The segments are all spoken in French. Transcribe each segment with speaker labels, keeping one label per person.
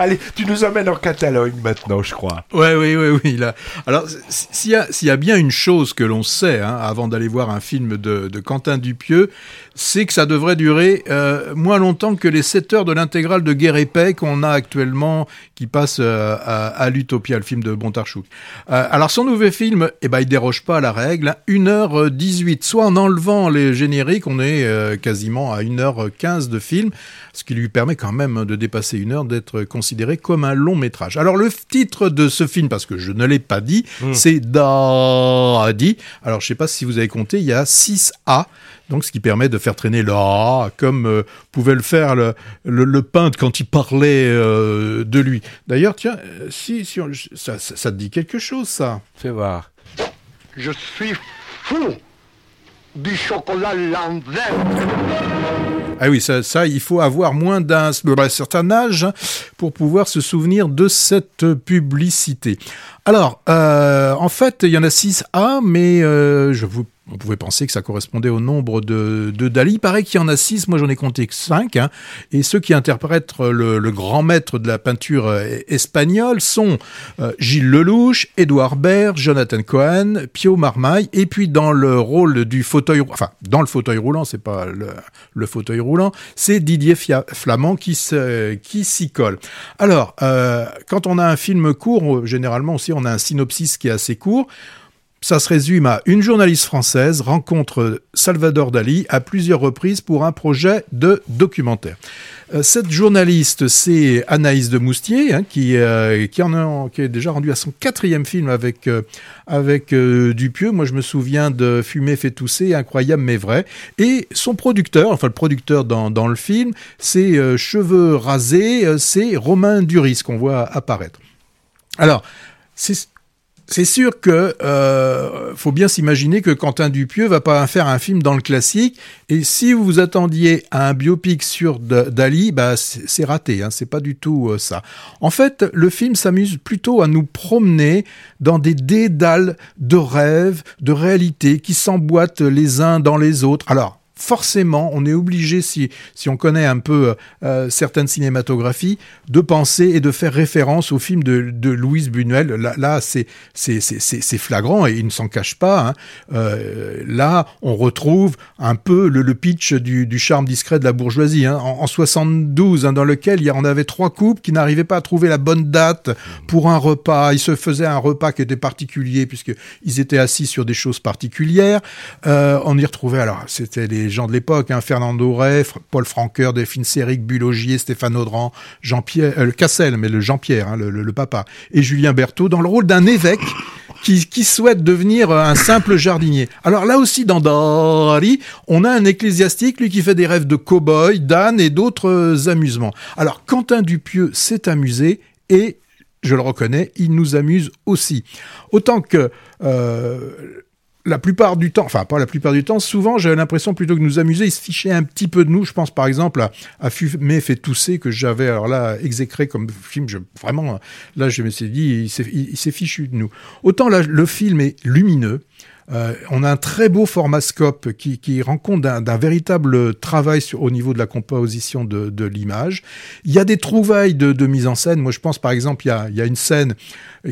Speaker 1: Allez, tu nous emmènes en Catalogne maintenant, je crois.
Speaker 2: Ouais, oui, oui, oui. Alors, s'il y, a, bien une chose que l'on sait hein, avant d'aller voir un film de, Quentin Dupieux, c'est que ça devrait durer euh, moins longtemps que les 7 heures de l'intégrale de Guerre et Paix qu'on a actuellement, qui passe euh, à, à l'Utopia, le film de Bontarchouk. Euh, alors, son nouveau film, eh ben, il déroge pas à la règle. 1h18, soit en enlevant les génériques, on est euh, quasiment à 1h15 de film, ce qui lui permet quand même de dépasser une heure, d'être considéré considéré comme un long métrage. Alors le titre de ce film, parce que je ne l'ai pas dit,
Speaker 1: Mm.
Speaker 2: c'est Daddy. Alors je sais pas si vous avez compté, il y a 6 A, donc ce qui permet de faire traîner le A, comme euh, pouvait le faire le, le, le peintre quand il parlait euh, de lui. D'ailleurs, tiens, euh, si, si on- ça, ça, ça te dit quelque chose, ça?
Speaker 1: Fais voir.
Speaker 3: Je suis fou du chocolat l'envers.
Speaker 2: Ah oui, ça, il faut avoir moins d'un certain âge pour pouvoir se souvenir de cette publicité. Alors, euh, en fait, il y en a 6 A, mais euh, je vous, on pouvait penser que ça correspondait au nombre de, Dali. Il paraît qu'il y en a 6, moi j'en ai compté que 5. Hein, et ceux qui interprètent le, grand maître de la peinture euh, espagnole sont Gilles Lelouch, Édouard Baird, Jonathan Cohen, Pio Marmaille, et puis dans le rôle du fauteuil, enfin dans le fauteuil roulant, c'est pas le, fauteuil roulant, c'est Didier Fia- Flamand qui s'y colle. Alors, quand on a un film court, généralement aussi on a un synopsis qui est assez court. Ça se résume à une journaliste française rencontre Salvador Dali à plusieurs reprises pour un projet de documentaire. Euh, Cette journaliste, c'est Anaïs de Moustier, hein, qui, euh, qui, est déjà rendue à son quatrième film avec, euh, euh, Dupieux. Moi, je me souviens de Fumer fait tousser, Incroyable mais vrai. Et son producteur, enfin le producteur dans, dans le film, c'est Cheveux rasés, c'est Romain Duris qu'on voit apparaître. Alors, c'est sûr que euh, faut bien s'imaginer que Quentin Dupieux va pas faire un film dans le classique. Et si vous vous attendiez à un biopic sur Dali, bah c'est c'est raté. Hein, c'est pas du tout euh, ça. En fait, le film s'amuse plutôt à nous promener dans des dédales de rêves, de réalités qui s'emboîtent les uns dans les autres. Alors forcément, on est obligé, si, si on connaît un peu euh, certaines cinématographies, de penser et de faire référence au film de, de Louise Buñuel. Là, c'est flagrant et il ne s'en cache pas. hein. Euh, là, on retrouve un peu le, pitch du, du charme discret de la bourgeoisie. hein. En, en 72, hein, dans lequel on avait trois couples qui n'arrivaient pas à trouver la bonne date pour un repas. Ils se faisaient un repas qui était particulier puisqu'ils étaient assis sur des choses particulières. Euh, on y retrouvait, alors, c'était les gens de l'époque, hein, Fernando Rey, Paul Franqueur, Delphine Séric, Bulogier, Stéphane Audran, Jean-Pierre, euh, Cassel, mais le Jean-Pierre, hein, le, papa, et Julien Berthaud, dans le rôle d'un évêque qui, qui souhaite devenir euh, un simple jardinier. Alors là aussi, dans Dari, on a un ecclésiastique, lui qui fait des rêves de cow-boy, d'âne et d'autres euh, amusements. Alors, Quentin Dupieux s'est amusé et je le reconnais, il nous amuse aussi. Autant que la plupart du temps, enfin pas la plupart du temps, souvent j'avais l'impression plutôt que de nous amuser, il se fichait un petit peu de nous. Je pense par exemple à, à Fumer fait tousser que j'avais alors là exécré comme film. Vraiment, là je me suis dit, il s'est fichu de nous. Autant là, le film est lumineux. Euh, on a un très beau format scope qui, qui rend compte d'un véritable travail sur, au niveau de la composition de, de l'image. Il y a des trouvailles de, de mise en scène. Moi, je pense par exemple, il y a, il y a une scène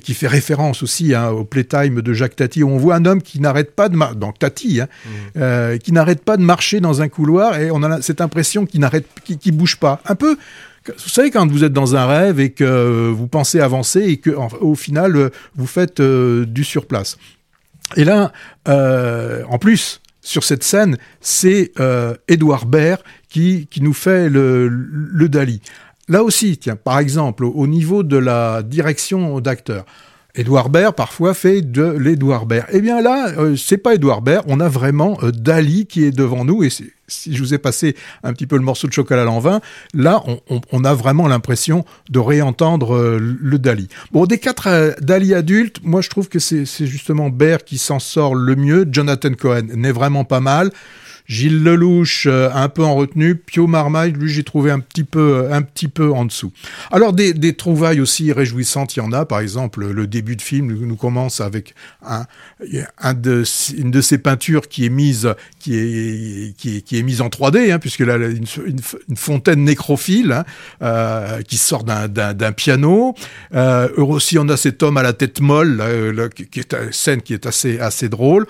Speaker 2: qui fait référence aussi hein, au Playtime de Jacques Tati, où on voit un homme qui n'arrête pas de marcher, donc Tati, hein, euh, qui n'arrête pas de marcher dans un couloir, et on a cette impression qu'il n'arrête, qu'il bouge pas. Un peu vous savez, quand vous êtes dans un rêve et que euh, vous pensez avancer et que au final, euh, vous faites euh, du surplace. Et là, euh, en plus, sur cette scène, c'est euh, Édouard Baird qui, qui nous fait le, le Dali. Là aussi, tiens, par exemple, au, au niveau de la direction d'acteur, Édouard Baird parfois fait de l'Édouard Baird. Eh bien là, euh, c'est pas Édouard Baird, on a vraiment euh, Dali qui est devant nous. Et si je vous ai passé un petit peu le morceau de chocolat à l'envin, là, on, a vraiment l'impression de réentendre euh, le Dali. Bon, des quatre euh, Dali adultes, moi je trouve que c'est c'est justement Baird qui s'en sort le mieux. Jonathan Cohen n'est vraiment pas mal. Gilles Lelouch euh, un peu en retenue, Pio Marmaille, lui j'ai trouvé un petit peu un petit peu en dessous. Alors des, des trouvailles aussi réjouissantes, il y en a. Par exemple, le début de film nous commence avec un, un de, une de ces peintures qui est mise qui est qui est, qui est mise en 3D, hein, puisque là une, une, fontaine nécrophile hein, euh, qui sort d'un piano. Euh, aussi, on a cet homme à la tête molle, là, qui est une scène qui est assez assez drôle.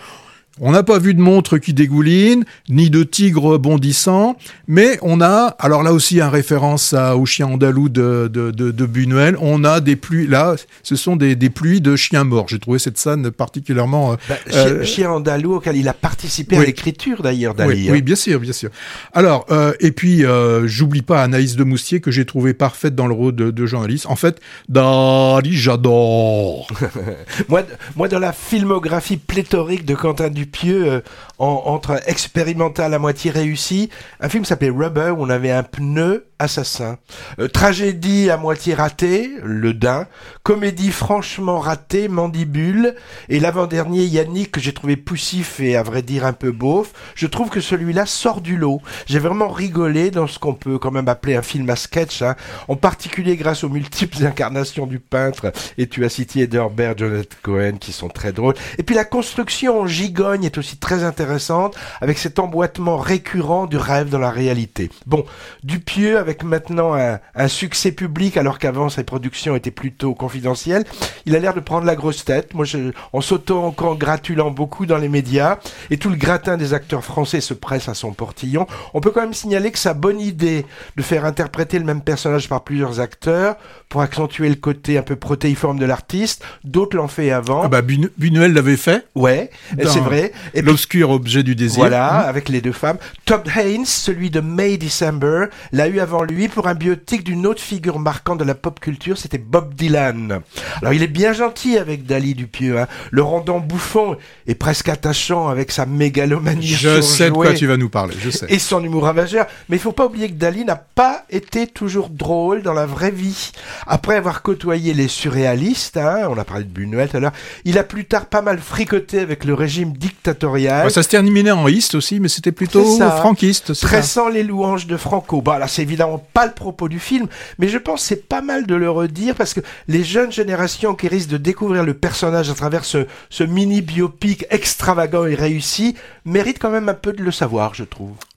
Speaker 2: On n'a pas vu de montre qui dégouline, ni de tigre bondissant, mais on a, alors là aussi, en référence à, au chien andalou de, de, de, de, Buñuel, on a des pluies, là, ce sont des, des pluies de chiens morts. J'ai trouvé cette scène particulièrement... Euh,
Speaker 1: bah, euh, chien andalou auquel il a participé à l'écriture d'ailleurs, Dali.
Speaker 2: Oui, oui, bien sûr, bien sûr. Alors, euh, et puis, j'oublie pas Anaïs de Moustier, que j'ai trouvé parfaite dans le rôle de, de journaliste. En fait, Dali, j'adore
Speaker 1: moi, moi, dans la filmographie pléthorique de Quentin Dupieux, pieux euh, entre expérimental à moitié réussi. Un film s'appelait Rubber où on avait un pneu assassin. Euh, tragédie à moitié ratée, Le Dain. Comédie franchement ratée, Mandibule. Et l'avant-dernier, Yannick, que j'ai trouvé poussif et à vrai dire un peu beauf. Je trouve que celui-là sort du lot. J'ai vraiment rigolé dans ce qu'on peut quand même appeler un film à sketch, hein. en particulier grâce aux multiples incarnations du peintre. Et tu as cité Ederbert, Jonathan Cohen, qui sont très drôles. Et puis la construction en gigogne est aussi très intéressante, avec cet emboîtement récurrent du rêve dans la réalité. Bon, Dupieux, avec maintenant un, succès public, alors qu'avant ses productions étaient plutôt confidentielles, il a l'air de prendre la grosse tête. Moi, je, en s'auto-congratulant beaucoup dans les médias, et tout le gratin des acteurs français se presse à son portillon, on peut quand même signaler que sa bonne idée de faire interpréter le même personnage par plusieurs acteurs, pour accentuer le côté un peu protéiforme de l'artiste, d'autres l'ont fait avant.
Speaker 2: Ah bah, Buñuel l'avait fait.
Speaker 1: Ouais, c'est vrai.
Speaker 2: L'obscur objet du désir.
Speaker 1: Voilà, mmh. avec les deux femmes. Todd Haynes, celui de May December, l'a eu avant lui pour un biotique d'une autre figure marquante de la pop culture, c'était Bob Dylan. Alors il est bien gentil avec Dali Dupieux, hein, le rendant bouffon et presque attachant avec sa mégalomanie
Speaker 2: Je sais de quoi tu vas nous parler, je sais.
Speaker 1: Et son humour ravageur. Mais il faut pas oublier que Dali n'a pas été toujours drôle dans la vraie vie. Après avoir côtoyé les surréalistes, hein, on a parlé de Buñuel tout à l'heure, il a plus tard pas mal fricoté avec le régime dictatorial.
Speaker 2: Ça se terminait en iste aussi, mais c'était plutôt franquiste.
Speaker 1: Pressant les louanges de Franco. Bah là, c'est évidemment pas le propos du film, mais je pense c'est pas mal de le redire parce que les jeunes générations qui risquent de découvrir le personnage à travers ce, ce mini biopic extravagant et réussi méritent quand même un peu de le savoir, je trouve.